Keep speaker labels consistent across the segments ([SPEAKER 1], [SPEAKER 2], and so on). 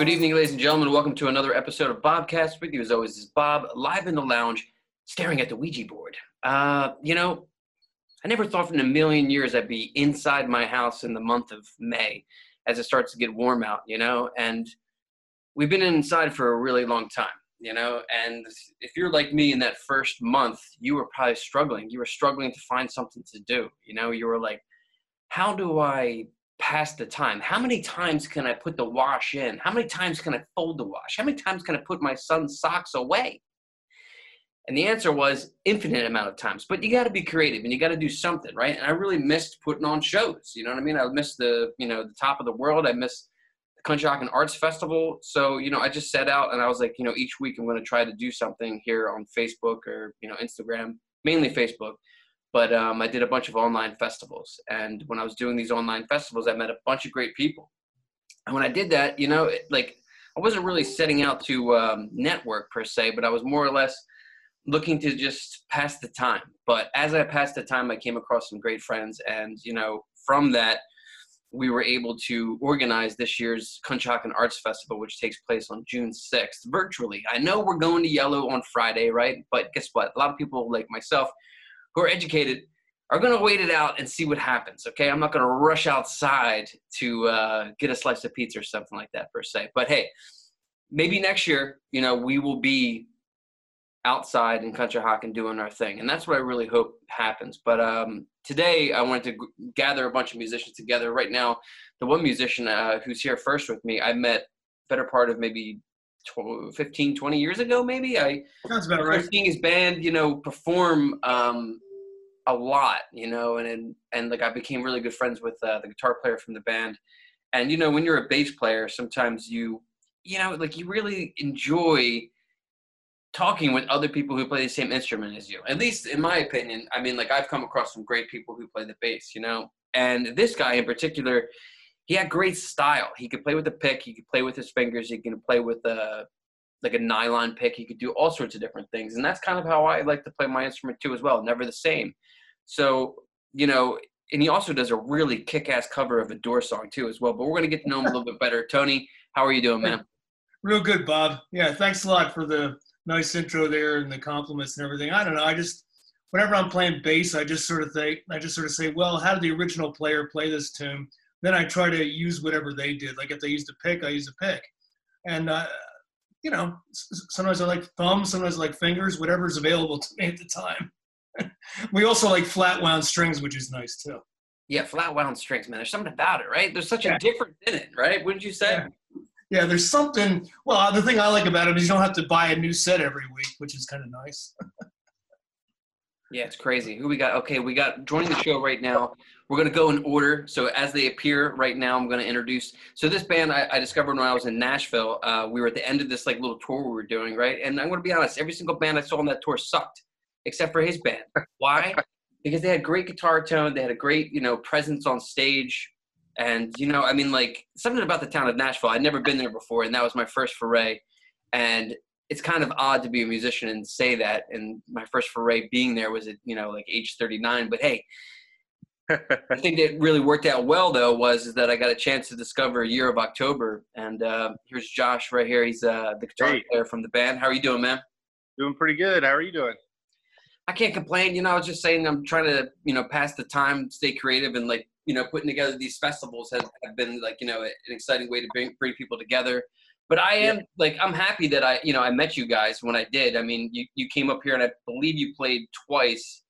[SPEAKER 1] Good evening, ladies and gentlemen. Welcome to another episode of Bobcast. With you, as always, is Bob, live in the lounge, staring at the Ouija board. Uh, you know, I never thought in a million years I'd be inside my house in the month of May as it starts to get warm out, you know, and we've been inside for a really long time, you know, and if you're like me in that first month, you were probably struggling. You were struggling to find something to do, you know, you were like, how do I past the time? How many times can I put the wash in? How many times can I fold the wash? How many times can I put my son's socks away? And the answer was infinite amount of times. But you got to be creative and you got to do something, right? And I really missed putting on shows. You know what I mean? I missed the, you know, the top of the world. I missed the Conshohocken Arts Festival. So, you know, I just set out and I was like, you know, each week I'm going to try to do something here on Facebook or, you know, Instagram, mainly Facebook but um, I did a bunch of online festivals. And when I was doing these online festivals, I met a bunch of great people. And when I did that, you know, it, like I wasn't really setting out to um, network per se, but I was more or less looking to just pass the time. But as I passed the time, I came across some great friends, and you know, from that, we were able to organize this year's Conshohocken Arts Festival, which takes place on June 6th virtually. I know we're going to Yellow on Friday, right? But guess what? A lot of people like myself who are educated are going to wait it out and see what happens. Okay, I'm not going to rush outside to uh, get a slice of pizza or something like that per se. But hey, maybe next year, you know, we will be outside in country hockey and doing our thing, and that's what I really hope happens. But um, today, I wanted to g- gather a bunch of musicians together. Right now, the one musician uh, who's here first with me, I met better part of maybe 15 20 years ago maybe? I
[SPEAKER 2] sounds about right.
[SPEAKER 1] Seeing his band you know perform um a lot you know and and, and like i became really good friends with uh, the guitar player from the band. And you know when you're a bass player sometimes you you know like you really enjoy talking with other people who play the same instrument as you. At least in my opinion i mean like i've come across some great people who play the bass you know? And this guy in particular he had great style. He could play with a pick. He could play with his fingers. He can play with a like a nylon pick. He could do all sorts of different things, and that's kind of how I like to play my instrument too, as well. Never the same. So you know, and he also does a really kick-ass cover of a Door song too, as well. But we're gonna get to know him a little bit better. Tony, how are you doing, man?
[SPEAKER 2] Real good, Bob. Yeah, thanks a lot for the nice intro there and the compliments and everything. I don't know. I just whenever I'm playing bass, I just sort of think I just sort of say, well, how did the original player play this tune? Then I try to use whatever they did. Like if they used a pick, I use a pick. And, uh, you know, sometimes I like thumbs, sometimes I like fingers, whatever's available to me at the time. we also like flat wound strings, which is nice too.
[SPEAKER 1] Yeah, flat wound strings, man. There's something about it, right? There's such yeah. a difference in it, right? Wouldn't you say?
[SPEAKER 2] Yeah. yeah, there's something. Well, the thing I like about it is you don't have to buy a new set every week, which is kind of nice.
[SPEAKER 1] Yeah, it's crazy. Who we got? Okay, we got joining the show right now. We're gonna go in order. So as they appear right now, I'm gonna introduce. So this band I, I discovered when I was in Nashville. Uh, we were at the end of this like little tour we were doing, right? And I'm gonna be honest, every single band I saw on that tour sucked, except for his band. Why? because they had great guitar tone. They had a great, you know, presence on stage. And you know, I mean, like something about the town of Nashville. I'd never been there before, and that was my first foray. And it's kind of odd to be a musician and say that. And my first foray being there was at you know like age 39. But hey, I think that really worked out well though was that I got a chance to discover a Year of October. And uh, here's Josh right here. He's uh, the guitar hey. player from the band. How are you doing, man?
[SPEAKER 3] Doing pretty good. How are you doing?
[SPEAKER 1] I can't complain. You know, I was just saying I'm trying to, you know, pass the time, stay creative, and like, you know, putting together these festivals has have been like, you know, an exciting way to bring bring people together but I am yeah. like I'm happy that I you know I met you guys when I did. I mean, you you came up here and I believe you played twice,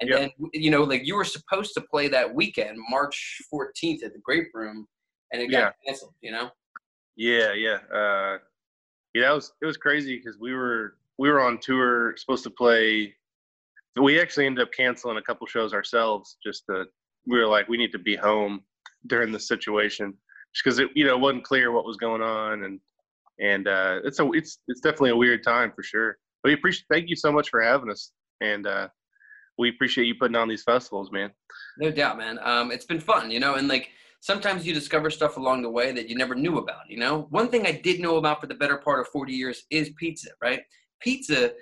[SPEAKER 1] and yep. then you know like you were supposed to play that weekend, March 14th at the Grape Room, and it got yeah. canceled. You know.
[SPEAKER 3] Yeah, yeah, uh, yeah. That was it was crazy because we were we were on tour supposed to play. We actually ended up canceling a couple shows ourselves. Just to we were like we need to be home during this situation just because it you know wasn't clear what was going on and and uh, it's a it's it's definitely a weird time for sure. But we appreciate. Thank you so much for having us, and uh, we appreciate you putting on these festivals, man.
[SPEAKER 1] No doubt, man. Um, it's been fun, you know, and like sometimes you discover stuff along the way that you never knew about. You know, one thing I did know about for the better part of 40 years is pizza, right? Pizza.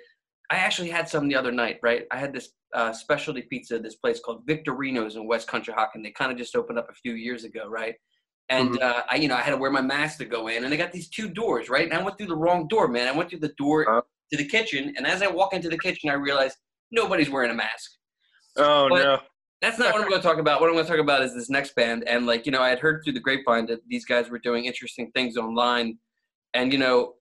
[SPEAKER 1] I actually had some the other night, right? I had this uh, specialty pizza, this place called Victorino's in West Conshohocken. They kind of just opened up a few years ago, right? And
[SPEAKER 3] Mhm.
[SPEAKER 1] uh, I, you know, I had to wear my mask to go in, and I got these two doors, right? And I went through the wrong door, man. I went through the door
[SPEAKER 3] Uh.
[SPEAKER 1] to the kitchen, and as I walk into the kitchen, I realized nobody's wearing a mask.
[SPEAKER 3] Oh
[SPEAKER 1] But-
[SPEAKER 3] no.
[SPEAKER 1] That's not what I'm going to talk about. What I'm going to talk about is this next band. And like, you know, I had heard through the grapevine that these guys were doing interesting things online. And, you know,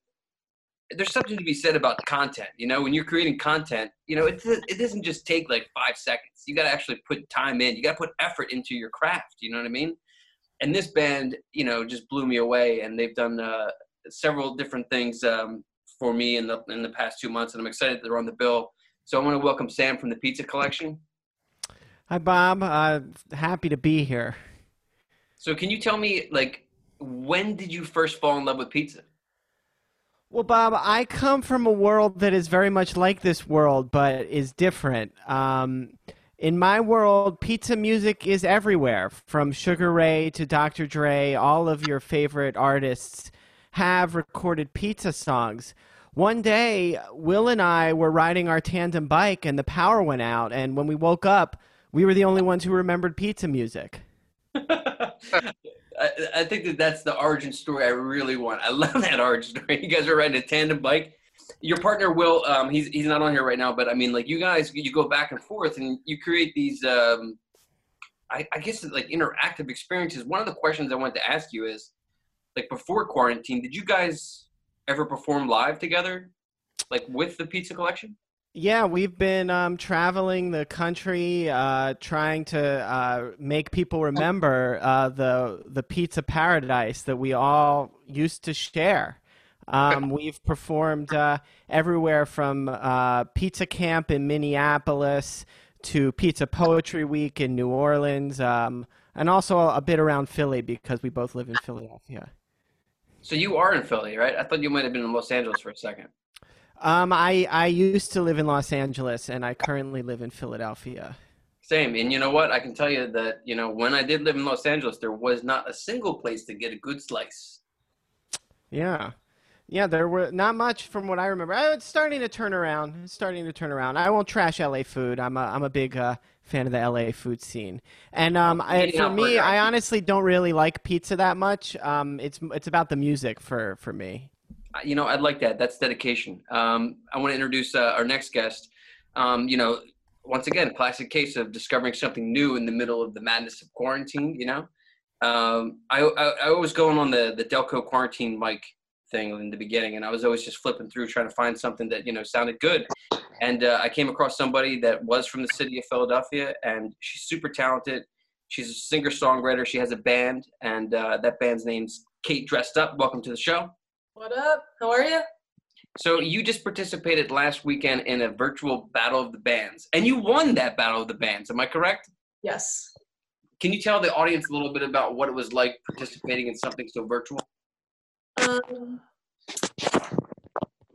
[SPEAKER 1] there's something to be said about content. You know, when you're creating content, you know, it, it doesn't just take like five seconds. You got to actually put time in. You got to put effort into your craft. You know what I mean? And this band, you know, just blew me away. And they've done uh, several different things um, for me in the in the past two months. And I'm excited that they're on the bill. So I want to welcome Sam from the Pizza Collection.
[SPEAKER 4] Hi, Bob. Uh, happy to be here.
[SPEAKER 1] So can you tell me like when did you first fall in love with pizza?
[SPEAKER 4] Well, Bob, I come from a world that is very much like this world, but is different. Um, in my world, pizza music is everywhere, from Sugar Ray to Dr. Dre. All of your favorite artists have recorded pizza songs. One day, Will and I were riding our tandem bike, and the power went out. And when we woke up, we were the only ones who remembered pizza music.
[SPEAKER 1] I, I think that that's the origin story I really want. I love that origin story. You guys are riding a tandem bike. Your partner Will, um, he's he's not on here right now, but I mean, like you guys, you go back and forth, and you create these, um, I, I guess, like interactive experiences. One of the questions I wanted to ask you is, like before quarantine, did you guys ever perform live together, like with the Pizza Collection?
[SPEAKER 4] Yeah, we've been um, traveling the country, uh, trying to uh, make people remember uh, the the pizza paradise that we all used to share. Um, we've performed uh, everywhere from uh, Pizza Camp in Minneapolis to Pizza Poetry Week in New Orleans, um, and also a bit around Philly because we both live in Philadelphia.
[SPEAKER 1] So you are in Philly, right? I thought you might have been in Los Angeles for a second.
[SPEAKER 4] Um, I I used to live in Los Angeles, and I currently live in Philadelphia.
[SPEAKER 1] Same. And you know what? I can tell you that, you know, when I did live in Los Angeles, there was not a single place to get a good slice.
[SPEAKER 4] Yeah. Yeah, there were not much from what I remember. Uh, It's starting to turn around. It's starting to turn around. I won't trash LA food. I'm a I'm a big uh, fan of the LA food scene. And um, I, for me. I honestly don't really like pizza that much. Um, it's it's about the music for for me.
[SPEAKER 1] Uh, You know, I'd like that. That's dedication. Um, I want to introduce uh, our next guest. Um, you know, once again, classic case of discovering something new in the middle of the madness of quarantine. You know, um, I, I I was going on the the Delco quarantine mic thing in the beginning, and I was always just flipping through trying to find something that you know sounded good. And uh, I came across somebody that was from the city of Philadelphia, and she's super talented. She's a singer songwriter. She has a band, and uh, that band's name's Kate Dressed Up. Welcome to the show.
[SPEAKER 5] What up? How are you?
[SPEAKER 1] So you just participated last weekend in a virtual battle of the bands, and you won that battle of the bands. Am I correct?
[SPEAKER 5] Yes.
[SPEAKER 1] Can you tell the audience a little bit about what it was like participating in something so virtual?
[SPEAKER 5] Um,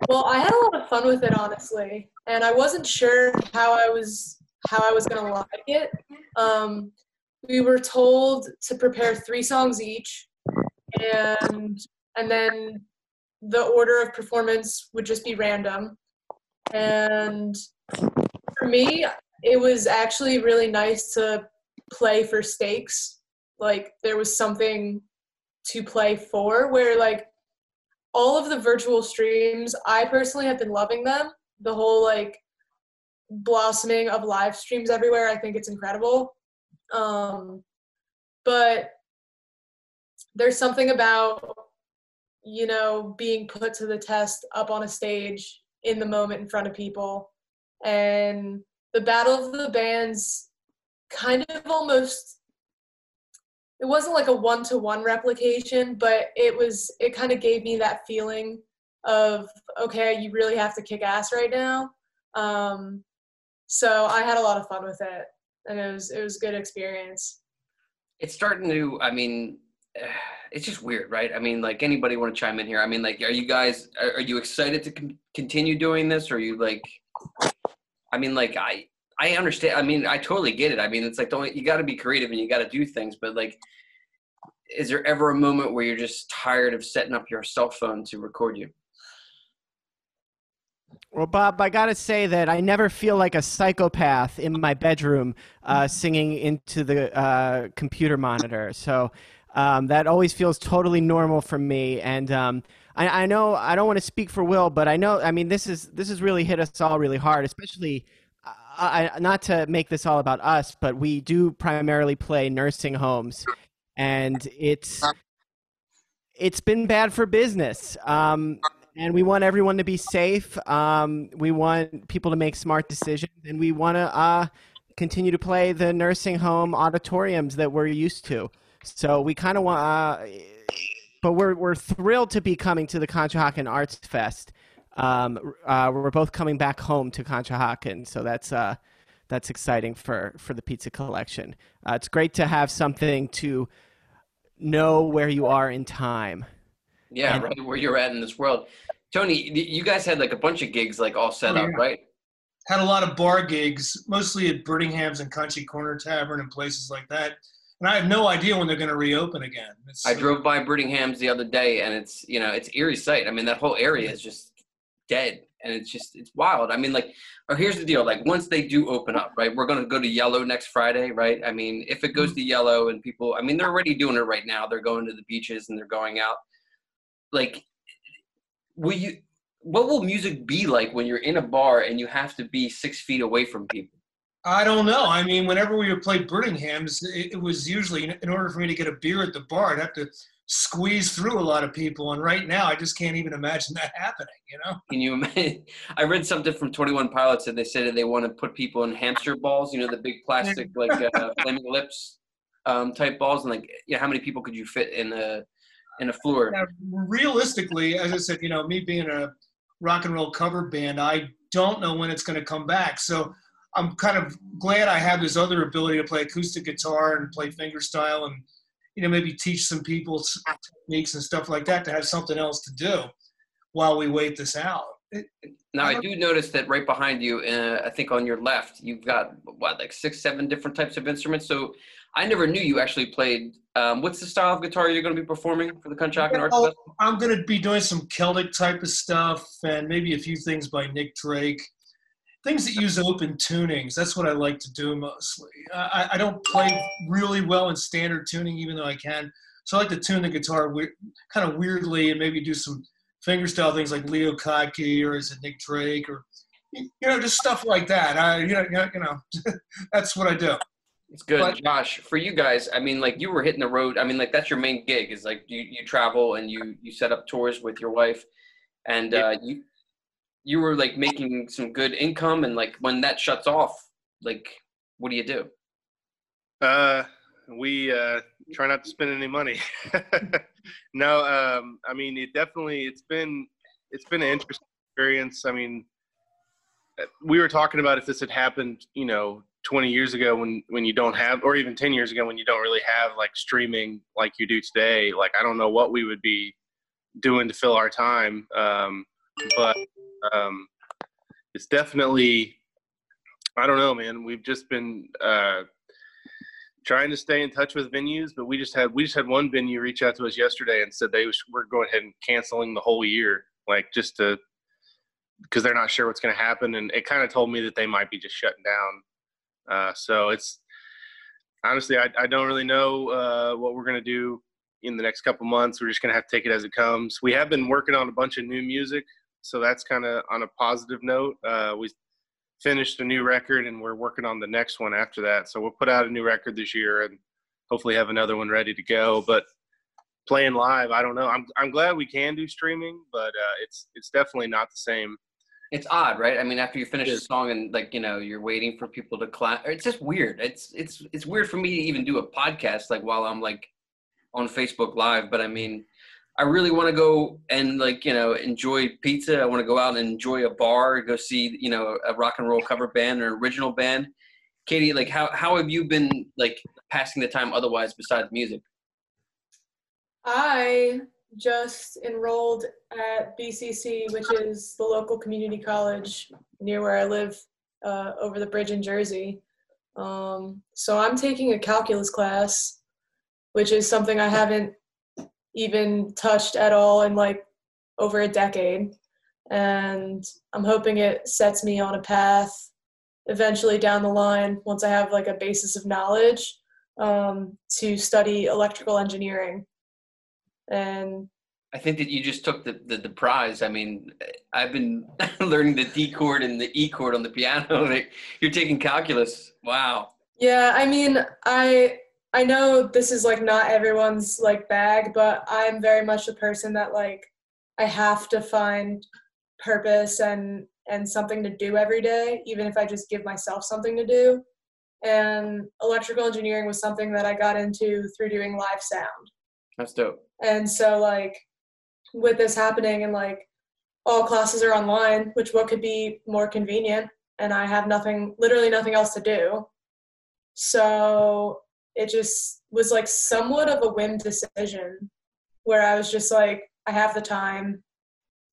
[SPEAKER 5] well, I had a lot of fun with it, honestly, and I wasn't sure how I was how I was gonna like it. Um, we were told to prepare three songs each, and and then the order of performance would just be random. And for me, it was actually really nice to play for stakes. Like there was something to play for where like all of the virtual streams i personally have been loving them. The whole like blossoming of live streams everywhere i think it's incredible. Um but there's something about you know being put to the test up on a stage in the moment in front of people. And the battle of the bands kind of almost it wasn't like a one to one replication, but it was it kind of gave me that feeling of okay, you really have to kick ass right now. Um, so I had a lot of fun with it, and it was it was a good experience.
[SPEAKER 1] It's starting to. I mean, it's just weird, right? I mean, like anybody want to chime in here? I mean, like, are you guys are, you excited to con- continue doing this? Or are you like, I mean, like I I understand. I mean, I totally get it. I mean, it's like don't you got to be creative and you got to do things, but like, is there ever a moment where you're just tired of setting up your cell phone to record you?
[SPEAKER 4] Well, Bob, I gotta say that I never feel like a psychopath in my bedroom uh, singing into the uh, computer monitor. So um, that always feels totally normal for me. And um, I, I, know I don't want to speak for Will, but I know I mean this is this has really hit us all really hard, especially. I, not to make this all about us, but we do primarily play nursing homes, and it's it's been bad for business. Um, and we want everyone to be safe. Um, we want people to make smart decisions, and we want to uh, continue to play the nursing home auditoriums that we're used to. So we kind of want, uh, but we're we're thrilled to be coming to the Conshohocken Arts Fest. Um, uh, we're both coming back home to Conshohocken, so that's uh, that's exciting for for the Pizza Collection. Uh, it's great to have something to know where you are in time.
[SPEAKER 1] Yeah, and, right where you're at in this world. Tony, you guys had like a bunch of gigs like all set oh, up, right?
[SPEAKER 2] Had a lot of bar gigs, mostly at Brittingham's and Country Corner Tavern and places like that and I have no idea when they're going to reopen again.
[SPEAKER 1] It's, I drove by Brittingham's the other day, and it's you know it's eerie sight. I mean that whole area is just dead, and it's just it's wild. I mean like, or here's the deal: like once they do open up, right, we're going to go to Yellow next Friday, right? I mean if it goes mm-hmm. to Yellow and people, I mean they're already doing it right now. They're going to the beaches and they're going out. Like, will you? What will music be like when you're in a bar and you have to be six feet away from people?
[SPEAKER 2] I don't know. I mean, whenever we would play Brittingham's, it, it was usually in order for me to get a beer at the bar, I'd have to squeeze through a lot of people. And right now, I just can't even imagine that happening. You know?
[SPEAKER 1] Can you imagine? I read something from Twenty One Pilots, and they said that they want to put people in hamster balls. You know, the big plastic like uh, flaming lips um, type balls, and like, yeah, how many people could you fit in a in a floor?
[SPEAKER 2] Now, realistically, as I said, you know, me being a rock and roll cover band, I don't know when it's going to come back. So I'm kind of glad I have this other ability to play acoustic guitar and play fingerstyle and you know maybe teach some people techniques and stuff like that to have something else to do while we wait this out.
[SPEAKER 1] now I do notice that right behind you, uh, I think on your left, you've got what like six, seven different types of instruments. So I never knew you actually played. Um, what's the style of guitar you're going to be performing for the Conshohocken Arts Festival?
[SPEAKER 2] I'm going to be doing some Celtic type of stuff and maybe a few things by Nick Drake things that use open tunings. That's what I like to do mostly. I, I don't play really well in standard tuning, even though I can. So I like to tune the guitar kind of weirdly and maybe do some fingerstyle things like Leo Kottke or is it Nick Drake or you know just stuff like that. I you know you know that's what I do.
[SPEAKER 1] It's good, but, Josh. For you guys, I mean, like you were hitting the road. I mean, like that's your main gig. Is like you you travel and you you set up tours with your wife, and uh, you you were like making some good income and like when that shuts off like what do you do?
[SPEAKER 3] Uh we uh try not to spend any money. No um i mean it definitely it's been it's been an interesting experience. I mean uh, we were talking about if this had happened you know 20 years ago when when you don't have or even 10 years ago when you don't really have like streaming like you do today like i don't know what we would be doing to fill our time um but um, it's definitely I don't know, man. We've just been uh, trying to stay in touch with venues, but we just had we just had one venue reach out to us yesterday and said they was, were going ahead and canceling the whole year, like just to because they're not sure what's going to happen, and it kind of told me that they might be just shutting down. Uh, so it's honestly, I, I don't really know uh, what we're going to do in the next couple months. We're just going to have to take it as it comes. We have been working on a bunch of new music so that's kind of on a positive note. Uh, we finished a new record and we're working on the next one after that. So we'll put out a new record this year and hopefully have another one ready to go. But playing live, I don't know. I'm I'm glad we can do streaming, but uh, it's it's definitely not the same.
[SPEAKER 1] It's odd, right? I mean, after you finish a song and like you know you're waiting for people to clap, it's just weird. It's it's it's weird for me to even do a podcast like while I'm like on Facebook Live. But I mean, I really want to go and like you know enjoy pizza. I want to go out and enjoy a bar, go see you know a rock and roll cover band or original band. Katie, like how how have you been like passing the time otherwise besides music?
[SPEAKER 5] I just enrolled at BCC, which is the local community college near where I live uh, over the bridge in Jersey. Um, so I'm taking a calculus class, which is something I haven't even touched at all in like over a decade. And I'm hoping it sets me on a path eventually down the line once I have like a basis of knowledge um, to study electrical engineering. And
[SPEAKER 1] I think that you just took the, the, the prize. I mean, I've been learning the D chord and the E chord on the piano. Like, You're taking calculus. Wow.
[SPEAKER 5] yeah, I mean, I I know this is like not everyone's like bag, but I'm very much a person that like I have to find purpose and and something to do every day, even if I just give myself something to do. And electrical engineering was something that I got into through doing live sound.
[SPEAKER 1] That's dope.
[SPEAKER 5] And so like with this happening and like all classes are online, which what could be more convenient and I have nothing literally nothing else to do. So it just was like somewhat of a whim decision where I was just like I have the time.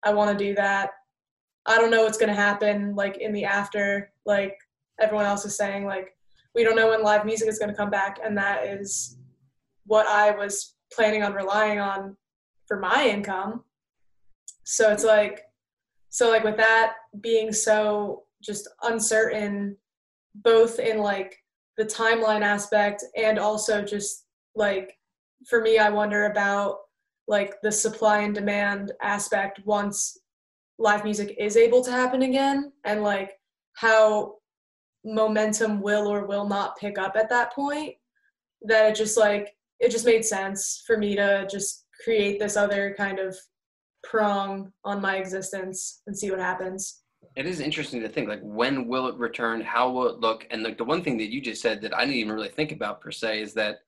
[SPEAKER 5] I want to do that. I don't know what's going to happen like in the after like everyone else is saying like we don't know when live music is going to come back and that is what I was planning on relying on for my income. So it's like, so like with that being so just uncertain, both in like the timeline aspect and also just like for me, I wonder about like the supply and demand aspect once live music is able to happen again and like how momentum will or will not pick up at that point that it just like it just made sense for me to just create this other kind of prong on my existence and see what happens.
[SPEAKER 1] It is interesting to think like when will it return? How will it look? And like the one thing that you just said that I didn't even really think about per se is that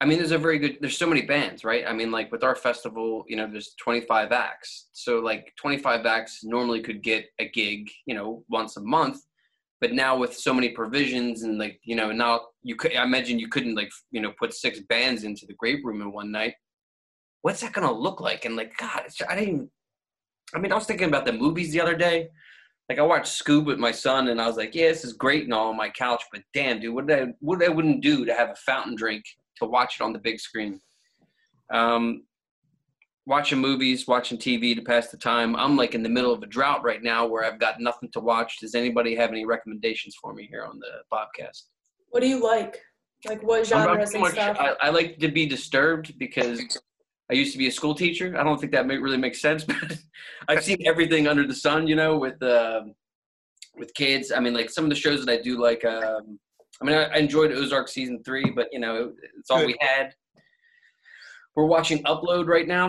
[SPEAKER 1] I mean there's a very good there's so many bands, right? I mean like with our festival, you know, there's 25 acts. So like 25 acts normally could get a gig, you know, once a month. But now with so many provisions and like, you know, now you could I imagine you couldn't like, you know, put six bands into the grape room in one night. What's that gonna look like? And like, God, I didn't I mean, I was thinking about the movies the other day. Like I watched Scoob with my son, and I was like, "Yeah, this is great and all on my couch, but damn, dude, what I what I wouldn't do to have a fountain drink to watch it on the big screen." Um, watching movies, watching TV to pass the time. I'm like in the middle of a drought right now where I've got nothing to watch. Does anybody have any recommendations for me here on the podcast?
[SPEAKER 5] What do you like? Like what genres and
[SPEAKER 1] much-
[SPEAKER 5] stuff?
[SPEAKER 1] I, I like to be disturbed because I used to be a school teacher. I don't think that may, really makes sense, but I've seen everything under the sun, you know, with um, with kids. I mean, like some of the shows that I do, like um, I mean, I, I enjoyed Ozark season three, but you know, it's all
[SPEAKER 2] Good.
[SPEAKER 1] we had. We're watching Upload right now.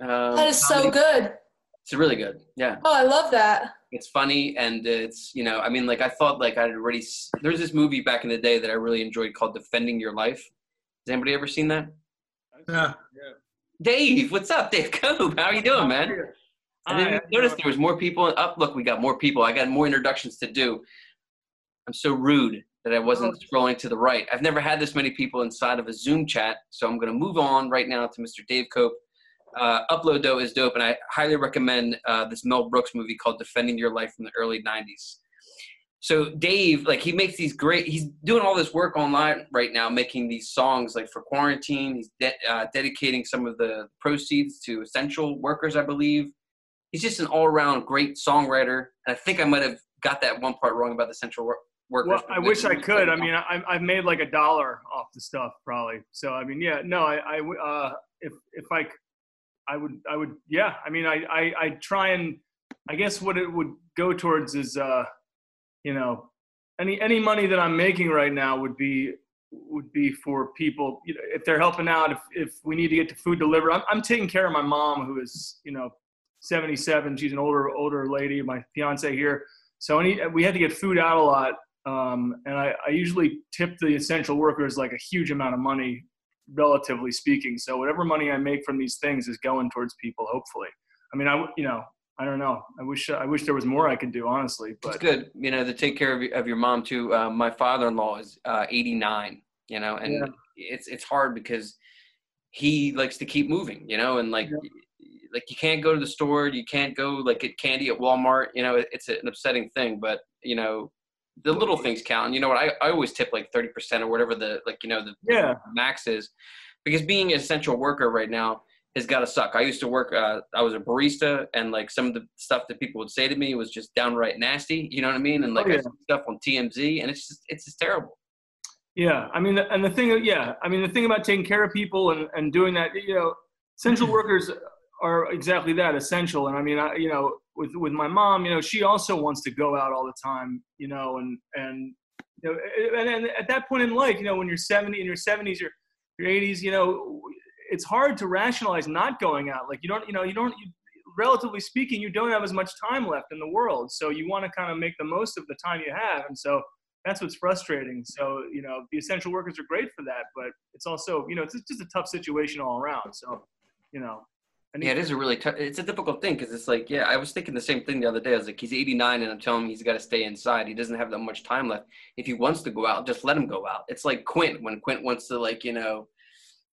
[SPEAKER 1] Um,
[SPEAKER 5] that is so
[SPEAKER 1] comedy.
[SPEAKER 5] good.
[SPEAKER 1] It's really good. Yeah,
[SPEAKER 5] Oh, I love that.
[SPEAKER 1] it's funny and it's you know, I mean, like I thought like I'd already. s- There's this movie back in the day that I really enjoyed called Defending Your Life. Has anybody ever seen that?
[SPEAKER 2] Yeah.
[SPEAKER 1] Dave, what's up, Dave Cope? How are you doing, man? I didn't
[SPEAKER 6] Hi,
[SPEAKER 1] notice there was more people. Up, look, we got more people. I got more introductions to do. I'm so rude that I wasn't scrolling to the right. I've never had this many people inside of a Zoom chat, so I'm going to move on right now to Mr. Dave Cope. Uh, Upload though is dope, and I highly recommend uh, this Mel Brooks movie called "Defending Your Life" from the early '90s. So Dave, like he makes these great. He's doing all this work online right now, making these songs like for quarantine. He's de- uh, dedicating some of the proceeds to essential workers, I believe he's just an all-around great songwriter. And I think I might have got that one part wrong about the central wor- workers.
[SPEAKER 6] Well, I wish I could. I
[SPEAKER 1] mean,
[SPEAKER 6] I, I've made like a dollar off the stuff probably. So I mean, yeah, no, I, I uh, if if I, I would, I would, yeah. I mean, I, I, I try and, I guess what it would go towards is, uh, you know, any any money that I'm making right now would be would be for people you know, if they're helping out. If if we need to get the food delivered, I'm, I'm taking care of my mom who is you know 77. She's an older older lady. My fiance here. So any we had to get food out a lot, um, and I, I usually tip the essential workers like a huge amount of money, relatively speaking. So whatever money I make from these things is going towards people. Hopefully, I mean, I you know I don't know. I wish I wish there was more I could do, honestly.
[SPEAKER 1] it's good, you know, to take care of, your- of your mom too. Uh, my father-in-law is uh, 89, you know, and
[SPEAKER 6] Yeah.
[SPEAKER 1] it's it's hard because he likes to keep moving, you know, and like like you can't go to the store, you can't go like get candy at Walmart, you know, it's an upsetting thing, but you know, the little things count. And you know what? I, I always tip like 30% or whatever the, like, you know, the
[SPEAKER 6] Yeah.
[SPEAKER 1] max is because being an essential worker right now has got to suck. I used to work, uh, I was a barista and like some of the stuff that people would say to me was just downright nasty. You know what I mean? And like
[SPEAKER 6] Oh, yeah.
[SPEAKER 1] stuff on TMZ and it's just, it's just terrible.
[SPEAKER 6] Yeah, I mean, and the thing, yeah, I mean, the thing about taking care of people and, and doing that, you know, essential workers are exactly that, essential. And I mean, I, you know, with with my mom, you know, she also wants to go out all the time, you know, and and you know, and, and at that point in life, you know, when you're 70 in your 70s, your your 80s, you know, it's hard to rationalize not going out. Like you don't, you know, you don't. You, relatively speaking, you don't have as much time left in the world, so you want to kind of make the most of the time you have, and so that's what's frustrating. So, you know, the essential workers are great for that, but it's also, you know, it's just a tough situation all around. So, you know,
[SPEAKER 1] Yeah, it is a really tough. It's a difficult thing because it's like, yeah, I was thinking the same thing the other day. I was like, he's 89, and I'm telling him he's got to stay inside. He doesn't have that much time left. If he wants to go out, just let him go out. It's like Quint when Quint wants to, like, you know,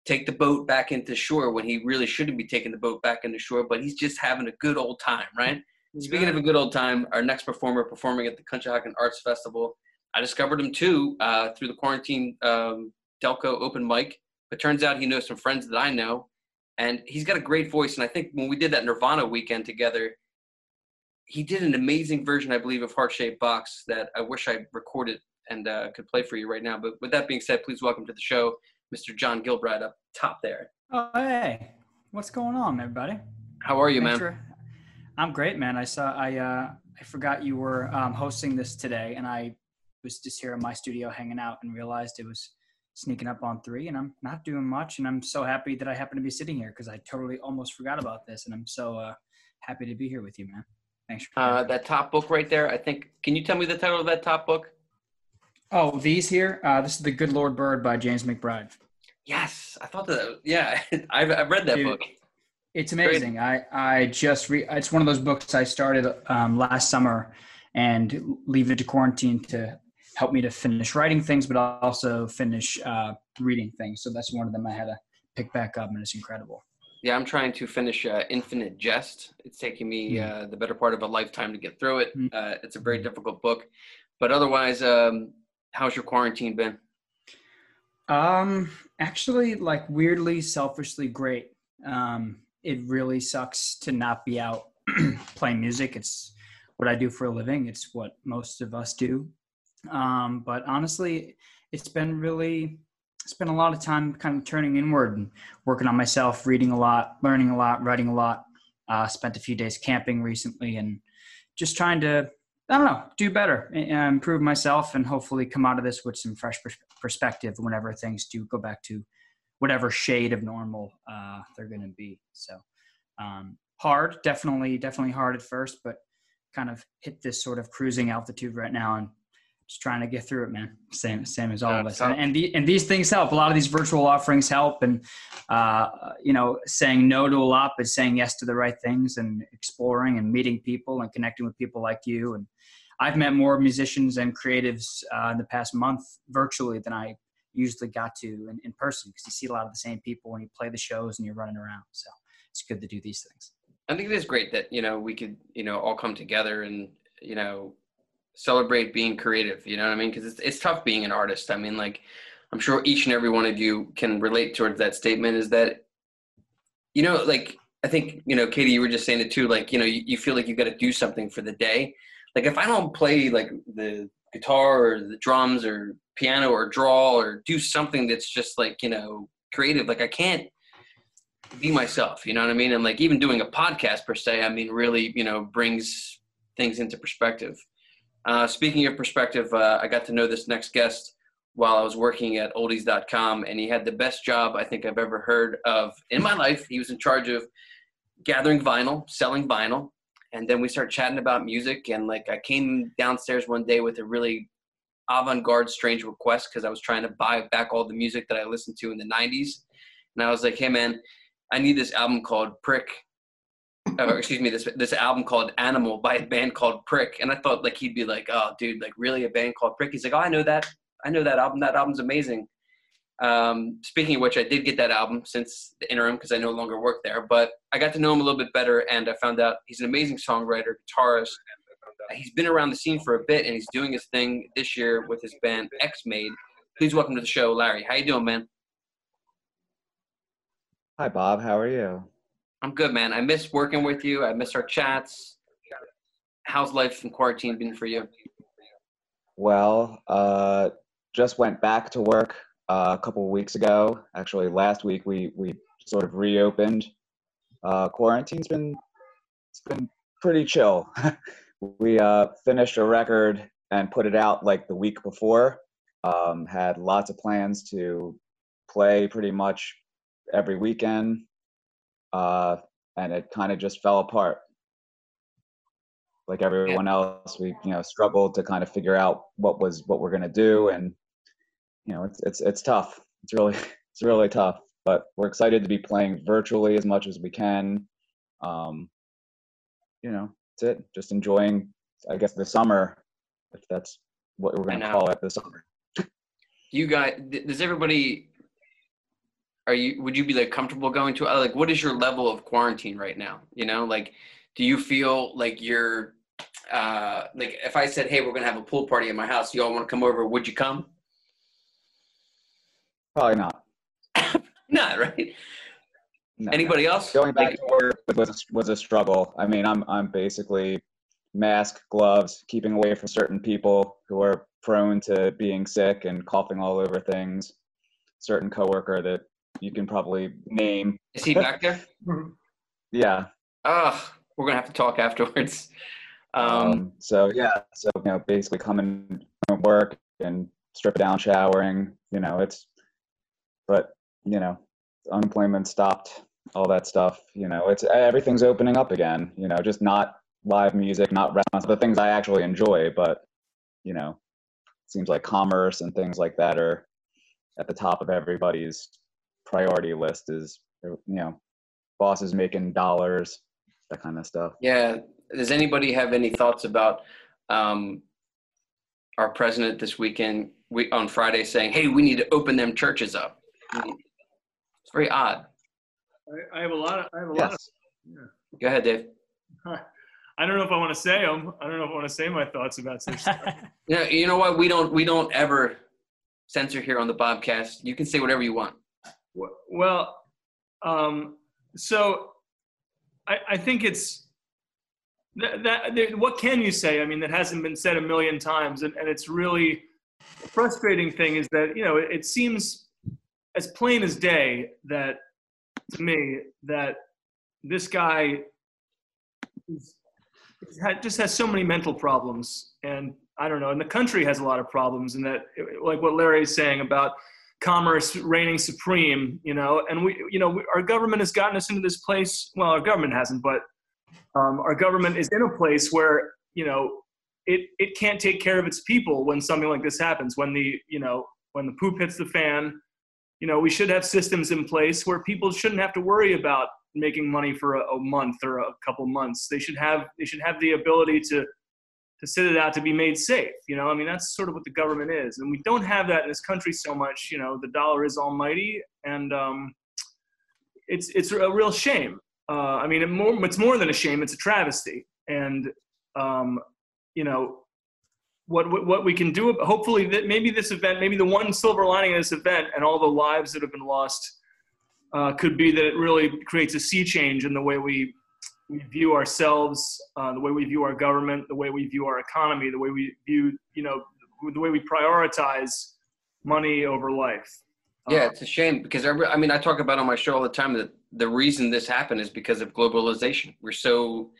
[SPEAKER 1] take the boat back into shore when he really shouldn't be taking the boat back into shore, but he's just having a good old time, right? Speaking of a good old time, our next performer performing at the Conshohocken Arts Festival, I discovered him too uh, through the quarantine um, Delco open mic. But turns out he knows some friends that I know, and he's got a great voice. And I think when we did that Nirvana weekend together, he did an amazing version, I believe, of Heart Shaped Box that I wish I recorded and uh, could play for you right now. But with that being said, please welcome to the show, Mr. John Gilbride up top there.
[SPEAKER 7] Oh, hey, what's going on, everybody?
[SPEAKER 1] How are you, man?
[SPEAKER 7] I'm great, man. I saw I uh, I forgot you were um, hosting this today, and I was just here in my studio hanging out and realized it was sneaking up on three, and I'm not doing much, and I'm so happy that I happen to be sitting here because I totally almost forgot about this, and I'm so uh, happy to be here with you, man. Thanks for
[SPEAKER 1] Uh, that top book right there, I think. Can you tell me the title of that top book?
[SPEAKER 7] Oh, these here. Uh, this is the Good Lord Bird by James McBride.
[SPEAKER 1] Yes, I thought that. Yeah, I've, I've read that
[SPEAKER 7] Dude.
[SPEAKER 1] book.
[SPEAKER 7] It's amazing. I I just re- it's one of those books I started um, last summer and leave it to quarantine to help me to finish writing things, but also finish uh, reading things. So that's one of them I had to pick back up, and it's incredible.
[SPEAKER 1] Yeah, I'm trying to finish uh, Infinite Jest. It's taking me
[SPEAKER 7] Hmm.
[SPEAKER 1] uh, the better part of a lifetime to get through it.
[SPEAKER 7] Hmm.
[SPEAKER 1] Uh, it's a very difficult book, but otherwise, um, how's your quarantine been?
[SPEAKER 7] Um, actually, like weirdly, selfishly great. Um, it really sucks to not be out playing music. It's what I do for a living. It's what most of us do. Um, but honestly, it's been really, spent a lot of time kind of turning inward and working on myself, reading a lot, learning a lot, writing a lot. Uh, spent a few days camping recently and just trying to, I don't know, do better, and and improve myself, and hopefully come out of this with some fresh perspective whenever things do go back to whatever shade of normal uh, they're going to be. So um, hard, definitely, definitely hard at first, but kind of hit this sort of cruising altitude right now and just trying to get through it, man. Same, same as all
[SPEAKER 1] Yeah,
[SPEAKER 7] of us. And, and, the, and these things help. A lot of these virtual offerings help, and uh, you know, saying no to a lot, but saying yes to the right things, and exploring and meeting people and connecting with people like you. And I've met more musicians and creatives uh, in the past month virtually than I usually got to in, in person because you see a lot of the same people when you play the shows and you're running around. So it's good to do these things.
[SPEAKER 1] I think it is great that you know we could you know all come together and you know celebrate being creative. You know what I mean? Because it's it's tough being an artist. I mean, like I'm sure each and every one of you can relate towards that statement. Is that you know like I think you know Katie, you were just saying it too. Like you know you, you feel like you got to do something for the day. Like if I don't play like the guitar or the drums or piano or draw or do something that's just like you know creative, like I can't be myself. You know what I mean? And like even doing a podcast per se, I mean, really, you know, brings things into perspective. Uh, speaking of perspective, uh, I got to know this next guest while I was working at oldies.com, and he had the best job I think I've ever heard of in my life. He was in charge of gathering vinyl, selling vinyl, and then we started chatting about music. And like, I came downstairs one day with a really avant-garde, strange request because I was trying to buy back all the music that I listened to in the '90s, and I was like, "Hey, man." I need this album called Prick. Or excuse me, this this album called Animal by a band called Prick. And I thought like he'd be like, oh dude, like really a band called Prick. He's like, oh I know that. I know that album. That album's amazing. Um, speaking of which, I did get that album since the interim because I no longer work there. But I got to know him a little bit better, and I found out he's an amazing songwriter, guitarist. He's been around the scene for a bit, and he's doing his thing this year with his band Exmaid. Please welcome to the show, Larry. How you doing, man?
[SPEAKER 8] Hi, Bob. How are you?
[SPEAKER 1] I'm good, man. I miss working with you. I miss our chats. How's life in quarantine been for you?
[SPEAKER 8] Well, uh, just went back to work uh, a couple weeks ago. Actually, last week we we sort of reopened. Uh, quarantine's been it's been pretty chill. we uh, finished a record and put it out like the week before. Um, had lots of plans to play pretty much every weekend, uh, and it kind of just fell apart. Like everyone else, we you know struggled to kind of figure out what was what we're gonna do, and you know it's it's it's tough. It's really it's really tough, but we're excited to be playing virtually as much as we can. Um, you know, that's it. Just enjoying, I guess, the summer, if that's what we're gonna call it, the summer.
[SPEAKER 1] You guys, does everybody are you would you be like comfortable going to like what is your level of quarantine right now you know like do you feel like you're uh like if i said hey we're gonna have a pool party at my house you all want to come over would you come
[SPEAKER 8] probably not
[SPEAKER 1] not right
[SPEAKER 8] No,
[SPEAKER 1] anybody
[SPEAKER 8] no.
[SPEAKER 1] else
[SPEAKER 8] Going back
[SPEAKER 1] Like-
[SPEAKER 8] to work was was a struggle. I mean, I'm I'm basically mask, gloves, keeping away from certain people who are prone to being sick and coughing all over things. Certain coworker that you can probably name.
[SPEAKER 1] is he back there
[SPEAKER 8] Yeah.
[SPEAKER 1] oh we're gonna have to talk afterwards um
[SPEAKER 8] Um, so yeah, so you know, basically coming from work and strip down, showering. You know, it's, but you know, unemployment stopped, all that stuff. You know, it's everything's opening up again. You know, just not live music, not restaurants, the things I actually enjoy. But you know, seems like commerce and things like that are at the top of everybody's priority list. Is you know, bosses making dollars, that kind of stuff.
[SPEAKER 1] yeah does anybody have any thoughts about um our president this weekend we on friday saying hey we need to open them churches up it's very odd
[SPEAKER 6] I, I have a lot of I have a lot of
[SPEAKER 8] yeah.
[SPEAKER 1] go ahead dave
[SPEAKER 6] I don't know if I want to say them. I don't know if I want to say my thoughts about such stuff.
[SPEAKER 1] Yeah, you know what? We don't we don't ever censor here on the Bobcast. You can say whatever you want.
[SPEAKER 6] Well, um, so I, I think it's that, that. What can you say? I mean, that hasn't been said a million times, and, and it's really the frustrating thing is that you know it, it seems as plain as day that to me that this guy is, just has so many mental problems, and I don't know, and the country has a lot of problems, and that like what Larry is saying about commerce reigning supreme, you know, and we, you know, we, our government has gotten us into this place. Well, our government hasn't, but um, our government is in a place where, you know, it, it can't take care of its people when something like this happens. When the, you know, when the poop hits the fan, you know, we should have systems in place where people shouldn't have to worry about making money for a, a month or a couple months. They should have, they should have the ability to, to sit it out to be made safe. You know, I mean, that's sort of what the government is, and we don't have that in this country so much. You know, the dollar is almighty, and um, it's it's a real shame. Uh, I mean, it more, it's more than a shame; it's a travesty. And um, you know, what, what we can do. Hopefully, that maybe this event, maybe the one silver lining of this event, and all the lives that have been lost, uh, could be that it really creates a sea change in the way we we view ourselves, uh, the way we view our government, the way we view our economy, the way we view, you know, the way we prioritize money over life.
[SPEAKER 1] Yeah,
[SPEAKER 6] Uh,
[SPEAKER 1] it's a shame because I, I mean I talk about on my show all the time that the reason this happened is because of globalization. We're so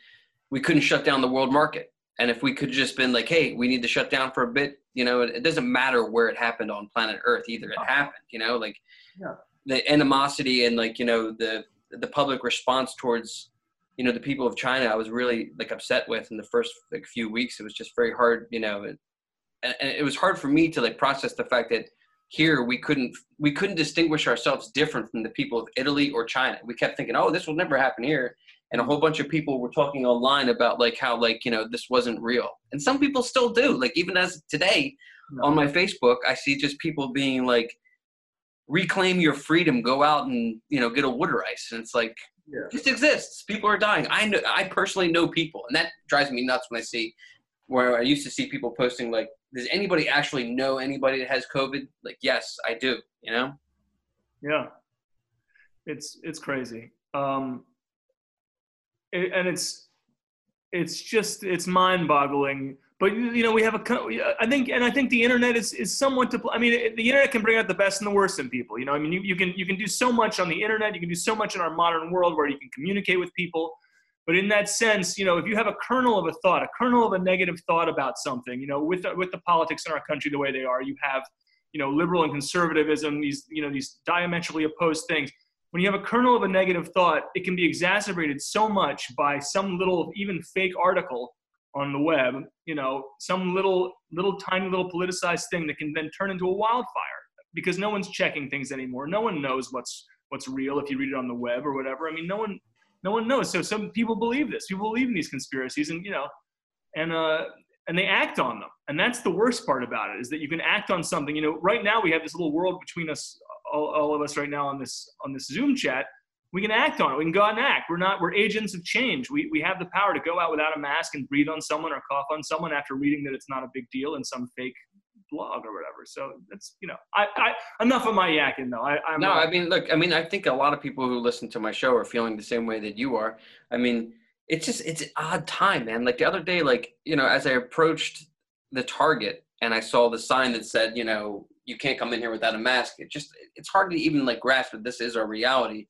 [SPEAKER 1] we couldn't shut down the world market, and if we could just been like, hey, we need to shut down for a bit, you know, it, it doesn't matter where it happened on planet Earth either. It happened, you know, like
[SPEAKER 6] Yeah.
[SPEAKER 1] the animosity and like you know the the public response towards you know the people of China. I was really like upset with in the first like few weeks. It was just very hard, you know, and, and it was hard for me to like process the fact that here we couldn't we couldn't distinguish ourselves different from the people of Italy or China. We kept thinking, oh, this will never happen here, and a whole bunch of people were talking online about like how like you know this wasn't real, and some people still do. Like even as today on my Facebook, I see just people being like, reclaim your freedom, go out and you know get a water ice, and it's like
[SPEAKER 6] Yeah.
[SPEAKER 1] it just exists. People are dying. I know. I personally know people, and that drives me nuts when I see where I used to see people posting like, "Does anybody actually know anybody that has COVID?" Like, yes, I do. You know.
[SPEAKER 6] Yeah, it's it's crazy, um, it, and it's it's just it's mind-boggling. But you know, we have a I think, and I think the internet is is somewhat to. I mean, the internet can bring out the best and the worst in people. You know, I mean, you, you can you can do so much on the internet. You can do so much in our modern world where you can communicate with people. But in that sense, you know, if you have a kernel of a thought, a kernel of a negative thought about something, you know, with the, with the politics in our country the way they are, you have you know liberal and conservatism these you know these diametrically opposed things when you have a kernel of a negative thought it can be exacerbated so much by some little even fake article on the web you know some little little tiny little politicized thing that can then turn into a wildfire because no one's checking things anymore. No one knows what's what's real if you read it on the web or whatever. I mean no one no one knows. So some people believe this. People believe in these conspiracies and you know and uh and they act on them. And that's the worst part about it is that you can act on something. You know right now we have this little world between us all, all of us right now on this on this zoom chat we can act on it we can go out and act we're not we're agents of change we, we have the power to go out without a mask and breathe on someone or cough on someone after reading that it's not a big deal in some fake blog or whatever so that's you know i, I enough of my yakking though I, i'm
[SPEAKER 1] no, I mean, look, I mean, I think a lot of people who listen to my show are feeling the same way that you are. I mean, it's just it's an odd time, man. Like the other day, like you know, as I approached the Target and I saw the sign that said, you know, you can't come in here without a mask. It just it's hard to even like grasp that this is our reality.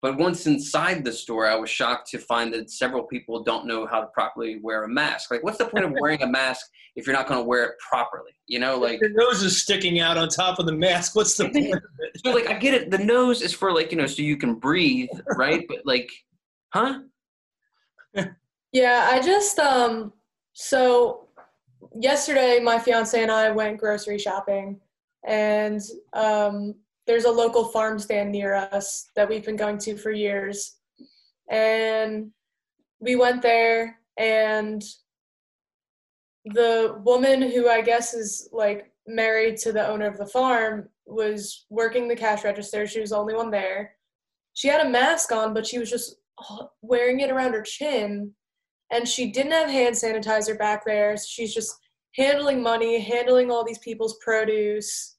[SPEAKER 1] But once inside the store, I was shocked to find that several people don't know how to properly wear a mask. Like, what's the point of wearing a mask if you're not going to wear it properly? You know, like
[SPEAKER 2] the nose is sticking out on top of the mask. What's the point of it?
[SPEAKER 1] so like I get it. The nose is for like you know so you can breathe, right? But like, huh?
[SPEAKER 5] Yeah, I just um so yesterday my fiance and I went grocery shopping and um there's a local farm stand near us that we've been going to for years. And we went there and the woman who I guess is like married to the owner of the farm was working the cash register. She was the only one there. She had a mask on, but she was just wearing it around her chin and she didn't have hand sanitizer back there. So she's just handling money, handling all these people's produce.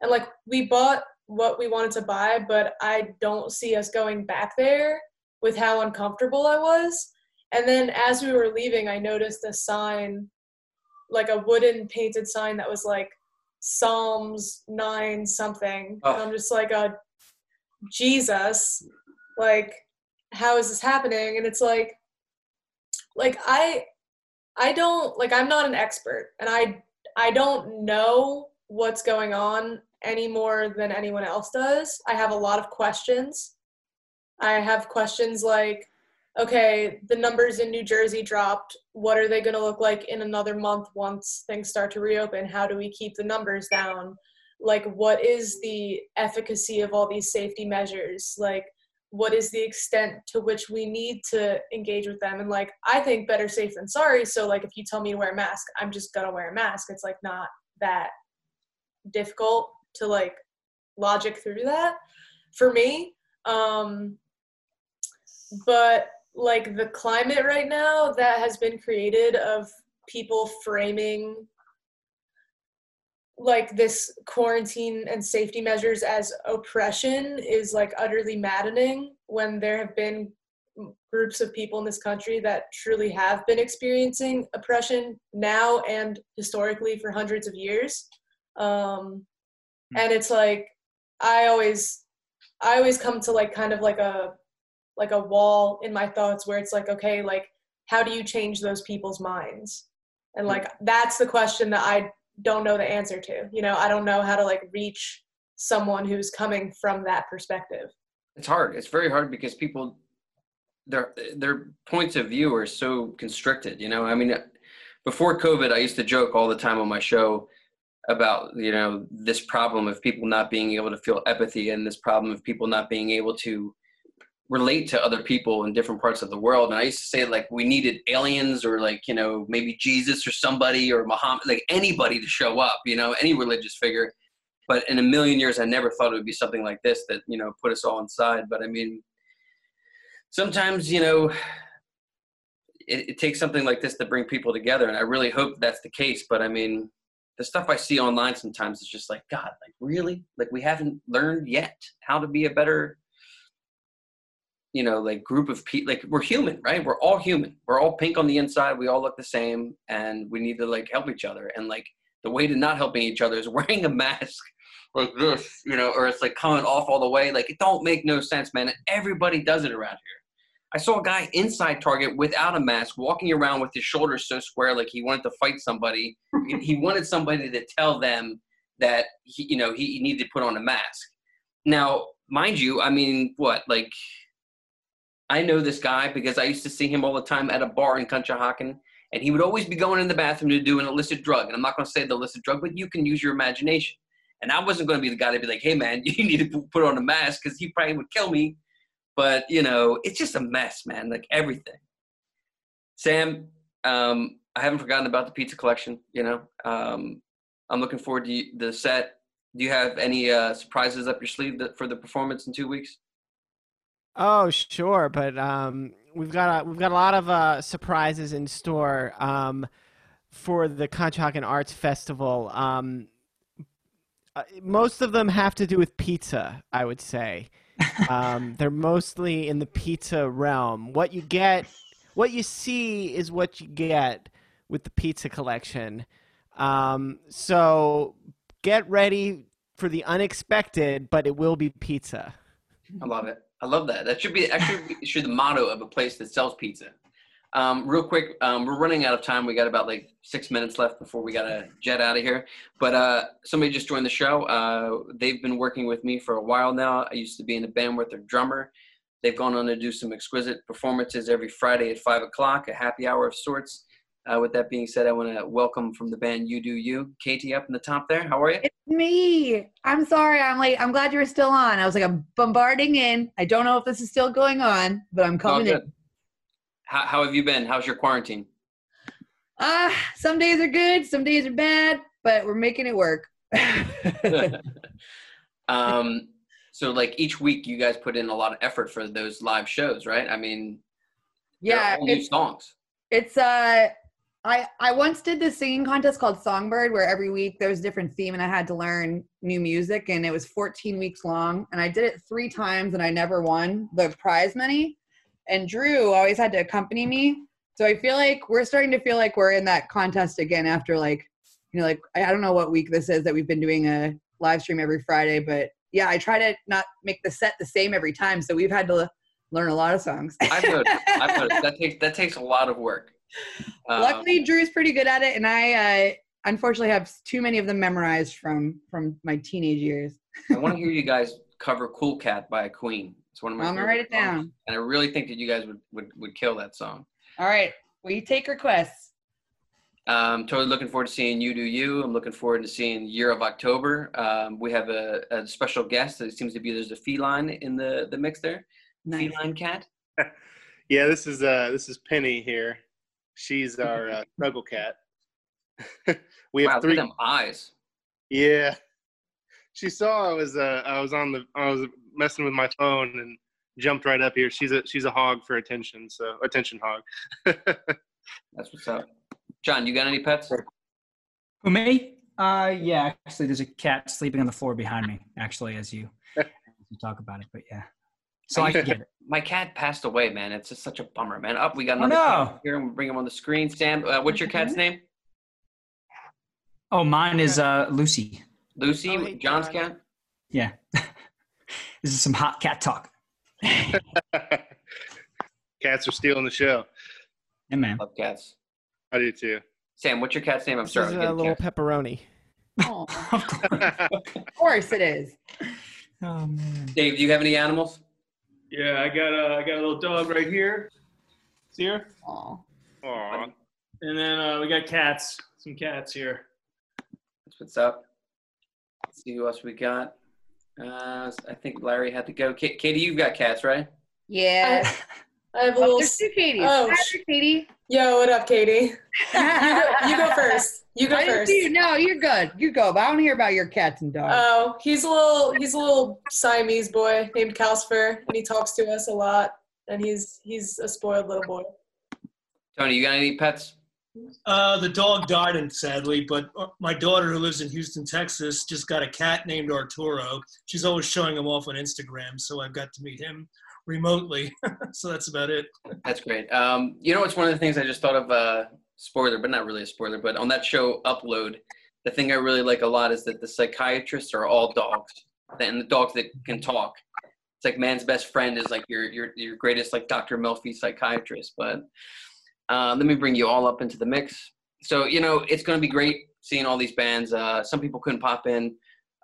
[SPEAKER 5] And like we bought what we wanted to buy, but I don't see us going back there with how uncomfortable I was. And then as we were leaving, I noticed a sign, like a wooden painted sign that was like Psalms 9 something.
[SPEAKER 1] Oh.
[SPEAKER 5] And I'm just like, uh, Jesus, like, how is this happening? And it's like, like I I don't like I'm not an expert and I I don't know what's going on any more than anyone else does. I have a lot of questions. I have questions like okay, the numbers in New Jersey dropped. What are they going to look like in another month once things start to reopen? How do we keep the numbers down? Like what is the efficacy of all these safety measures? Like what is the extent to which we need to engage with them and like i think better safe than sorry so like if you tell me to wear a mask i'm just gonna wear a mask it's like not that difficult to like logic through that for me. Um but like the climate right now that has been created of people framing like this quarantine and safety measures as oppression is like utterly maddening when there have been groups of people in this country that truly have been experiencing oppression now and historically for hundreds of years. Um, Mm-hmm. and it's like i always i always come to like kind of like a like a wall in my thoughts where it's like okay like how do you change those people's minds and mm-hmm. like that's the question that i don't know the answer to. You know, I don't know how to like reach someone who's coming from that perspective.
[SPEAKER 1] It's hard. It's very hard because people their their points of view are so constricted. You know, I mean, before COVID, I used to joke all the time on my show about you know this problem of people not being able to feel empathy and this problem of people not being able to relate to other people in different parts of the world. And I used to say like we needed aliens or like, you know, maybe Jesus or somebody or Muhammad, like anybody to show up, you know, any religious figure. But in a million years, I never thought it would be something like this that you know put us all inside. But I mean, sometimes you know it, it, takes something like this to bring people together and i really hope that's the case but i mean the stuff i see online sometimes is just like god like really? Like we haven't learned yet how to be a better you know like group of people like we're human right? We're all human. We're all pink on the inside. We all look the same and we need to like help each other. And like the way to not helping each other is wearing a mask like this you know or it's like coming off all the way. Like it don't make no sense man. Everybody does it around here I saw a guy inside Target without a mask, walking around with his shoulders so square, like he wanted to fight somebody. he wanted somebody to tell them that he, you know, he needed to put on a mask. Now, mind you, I mean, what, like, I know this guy because I used to see him all the time at a bar in Conshohocken, and he would always be going in the bathroom to do an illicit drug. And I'm not going to say the illicit drug, but you can use your imagination. And I wasn't going to be the guy to be like, "Hey, man, you need to put on a mask," because he probably would kill me but you know, it's just a mess, man. Like everything. Sam, um, I haven't forgotten about the pizza collection. You know, um, I'm looking forward to the set. Do you have any uh, surprises up your sleeve for the performance in two weeks?
[SPEAKER 4] Oh, sure, but um, we've got a, we've got a lot of uh, surprises in store um, for the Conshohocken Arts Festival. Um, uh, most of them have to do with pizza, I would say um, they're mostly in the pizza realm. What you get, what you see, is what you get with the pizza collection. Um, so get ready for the unexpected, but it will be pizza.
[SPEAKER 1] I love it. I love that. That should be actually should the motto of a place that sells pizza. Um, real quick, um, we're running out of time. We got about like six minutes left before we got to jet out of here. But uh, somebody just joined the show. Uh, they've been working with me for a while now. I used to be in a band with their drummer. They've gone on to do some exquisite performances every Friday at five o'clock, a happy hour of sorts. Uh, with that being said, I want to welcome from the band You Do You, Katie, up in the top there. How are you?
[SPEAKER 9] It's me. I'm sorry. I'm late. I'm glad you were still on. I was like, I'm bombarding in. I don't know if this is still going on, but I'm coming in.
[SPEAKER 1] How, how have you been? How's your quarantine?
[SPEAKER 9] Ah, uh, some days are good, some days are bad, but we're making it work.
[SPEAKER 1] um, so like each week, you guys put in a lot of effort for those live shows, right? I mean,
[SPEAKER 9] yeah,
[SPEAKER 1] new songs.
[SPEAKER 9] It's uh, I I once did this singing contest called Songbird, where every week there was a different theme, and I had to learn new music, and it was 14 weeks long, and I did it three times, and I never won the prize money and Drew always had to accompany me. So I feel like we're starting to feel like we're in that contest again after like, you know, like I don't know what week this is that we've been doing a live stream every Friday, but yeah, I try to not make the set the same every time. So we've had to learn a lot of songs.
[SPEAKER 1] I've noticed. I've noticed. That takes that takes a lot of work.
[SPEAKER 9] Um, Luckily, Drew's pretty good at it, and I uh, unfortunately have too many of them memorized from from my teenage years.
[SPEAKER 1] I want to hear you guys cover "Cool Cat" by a Queen. It's one of my.
[SPEAKER 9] I'm gonna write it down.
[SPEAKER 1] Songs, and I really think that you guys would would, would kill that song.
[SPEAKER 9] All right, we take requests.
[SPEAKER 1] I'm totally looking forward to seeing you do you. I'm looking forward to seeing Year of October. Um, we have a, a, special guest. It seems to be there's a feline in the the mix there. Nice. Feline cat.
[SPEAKER 3] yeah, this is uh this is Penny here. She's our uh, struggle cat.
[SPEAKER 1] we have wow, three them eyes.
[SPEAKER 3] Yeah, she saw I was uh I was on the I was messing with my phone and jumped right up here. She's a she's a hog for attention, so attention hog.
[SPEAKER 1] That's what's up. John, you got any pets?
[SPEAKER 7] Who me? Uh, yeah. Actually, there's a cat sleeping on the floor behind me. Actually, as you, as you talk about it, but yeah. So I, get it.
[SPEAKER 1] My cat passed away, man. It's just such a bummer, man. Up, oh, we got another oh, no. here, and we'll bring him on the screen. Sam, uh, what's your cat's name?
[SPEAKER 7] Oh, mine is uh Lucy.
[SPEAKER 1] Lucy, oh, John's cat.
[SPEAKER 7] Yeah. This is some hot cat talk.
[SPEAKER 3] cats are stealing the show.
[SPEAKER 7] Yeah, man.
[SPEAKER 1] Love cats.
[SPEAKER 3] I do too.
[SPEAKER 1] Sam, what's your cat's name? I'm
[SPEAKER 4] this
[SPEAKER 1] sorry.
[SPEAKER 4] Is a little pepperoni.
[SPEAKER 9] Oh, of course it is.
[SPEAKER 7] Oh man.
[SPEAKER 1] Dave, do you have any animals?
[SPEAKER 6] Yeah, I got a I got a little dog right here. See her?
[SPEAKER 9] Aww.
[SPEAKER 3] Aww.
[SPEAKER 6] And then uh, we got cats. Some cats here.
[SPEAKER 1] That's what's up. Let's see who else we got. Uh, I think Larry had to go. Katie, you've got cats, right?
[SPEAKER 9] Yeah.
[SPEAKER 5] I have a
[SPEAKER 9] Oh,
[SPEAKER 5] little.
[SPEAKER 9] there's two Katies.
[SPEAKER 5] Oh,
[SPEAKER 9] Hi,
[SPEAKER 5] sh-
[SPEAKER 9] Katie.
[SPEAKER 5] Yo, what up, Katie? You go, you go first. You go
[SPEAKER 9] I
[SPEAKER 5] first.
[SPEAKER 9] see you. No, you're good. You go. But I want to hear about your cats and dogs.
[SPEAKER 5] Oh, he's a little he's a little Siamese boy named Calcifer, and he talks to us a lot, and he's he's a spoiled little boy.
[SPEAKER 1] Tony, you got any pets?
[SPEAKER 2] Uh, the dog died, and sadly, but uh, my daughter, who lives in Houston, Texas, just got a cat named Arturo. She's always showing him off on Instagram, so I've got to meet him remotely. so that's about it.
[SPEAKER 1] That's great. Um, you know, it's one of the things I just thought of. Uh, spoiler, but not really a spoiler. But on that show, Upload, the thing I really like a lot is that the psychiatrists are all dogs, and the dogs that can talk. It's like man's best friend is like your your your greatest like Dr. Melfi psychiatrist. But uh, let me bring you all up into the mix. So you know, it's going to be great seeing all these bands. Uh, some people couldn't pop in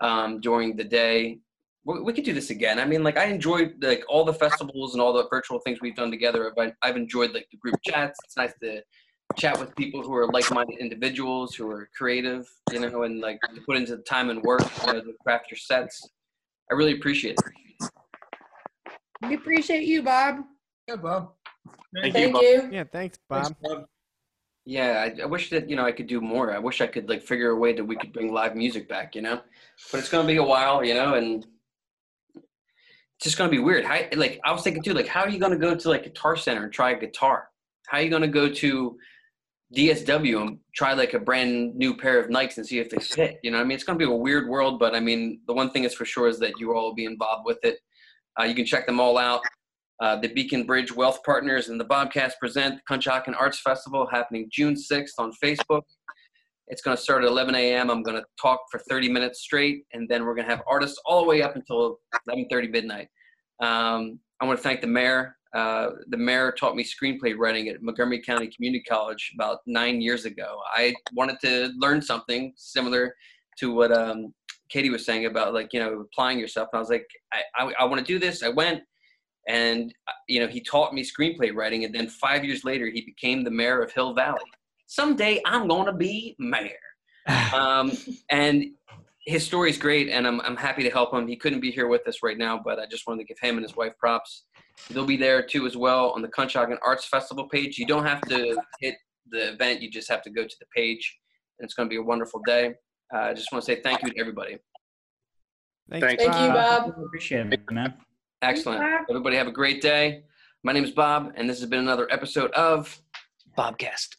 [SPEAKER 1] um, during the day. We, we could do this again. I mean, like I enjoyed like all the festivals and all the virtual things we've done together. I've, I've enjoyed like the group chats. It's nice to chat with people who are like-minded individuals who are creative, you know, and like to put into the time and work you know, to craft your sets. I really appreciate it.
[SPEAKER 9] We appreciate you, Bob.
[SPEAKER 2] Yeah, Bob.
[SPEAKER 3] Thank you,
[SPEAKER 5] Thank
[SPEAKER 3] Bob.
[SPEAKER 5] you.
[SPEAKER 4] Yeah, thanks,
[SPEAKER 2] Thanks,
[SPEAKER 4] Bob.
[SPEAKER 2] Bob.
[SPEAKER 1] Yeah, I, I wish that you know I could do more. I wish I could like figure a way that we could bring live music back, you know. But it's gonna be a while, you know, and it's just gonna be weird. How like I was thinking too, like how are you gonna go to like Guitar Center and try a guitar? How are you gonna go to DSW and try like a brand new pair of Nikes and see if they fit? You know, what I mean, it's gonna be a weird world, but I mean, the one thing is for sure is that you all will be involved with it. Uh, you can check them all out. Uh, the Beacon Bridge Wealth Partners and the Bobcast present the Conshohocken Arts Festival happening June 6th on Facebook. It's going to start at 11 a.m. I'm going to talk for 30 minutes straight, and then we're going to have artists all the way up until 11:30 midnight. Um, I want to thank the mayor. Uh, the mayor taught me screenplay writing at Montgomery County Community College about nine years ago. I wanted to learn something similar to what um, Katie was saying about like you know applying yourself. And I was like, I, I, I want to do this. I went and uh, you know he taught me screenplay writing and then five years later he became the mayor of hill valley. Someday i'm going to be mayor. Um, and his story is great and I'm, I'm happy to help him. He couldn't be here with us right now but i just wanted to give him and his wife props. They'll be there too as well on the Conshohocken arts festival page. You don't have to hit the event. You just have to go to the page and it's going to be a wonderful day. Uh, i just want to say thank you to everybody.
[SPEAKER 4] Thanks,
[SPEAKER 3] Thanks.
[SPEAKER 5] Thank you, Bob.
[SPEAKER 7] Appreciate it, man.
[SPEAKER 1] Excellent.
[SPEAKER 9] Bob.
[SPEAKER 1] everybody have a great day. My name is bob and this has been another episode of bobcast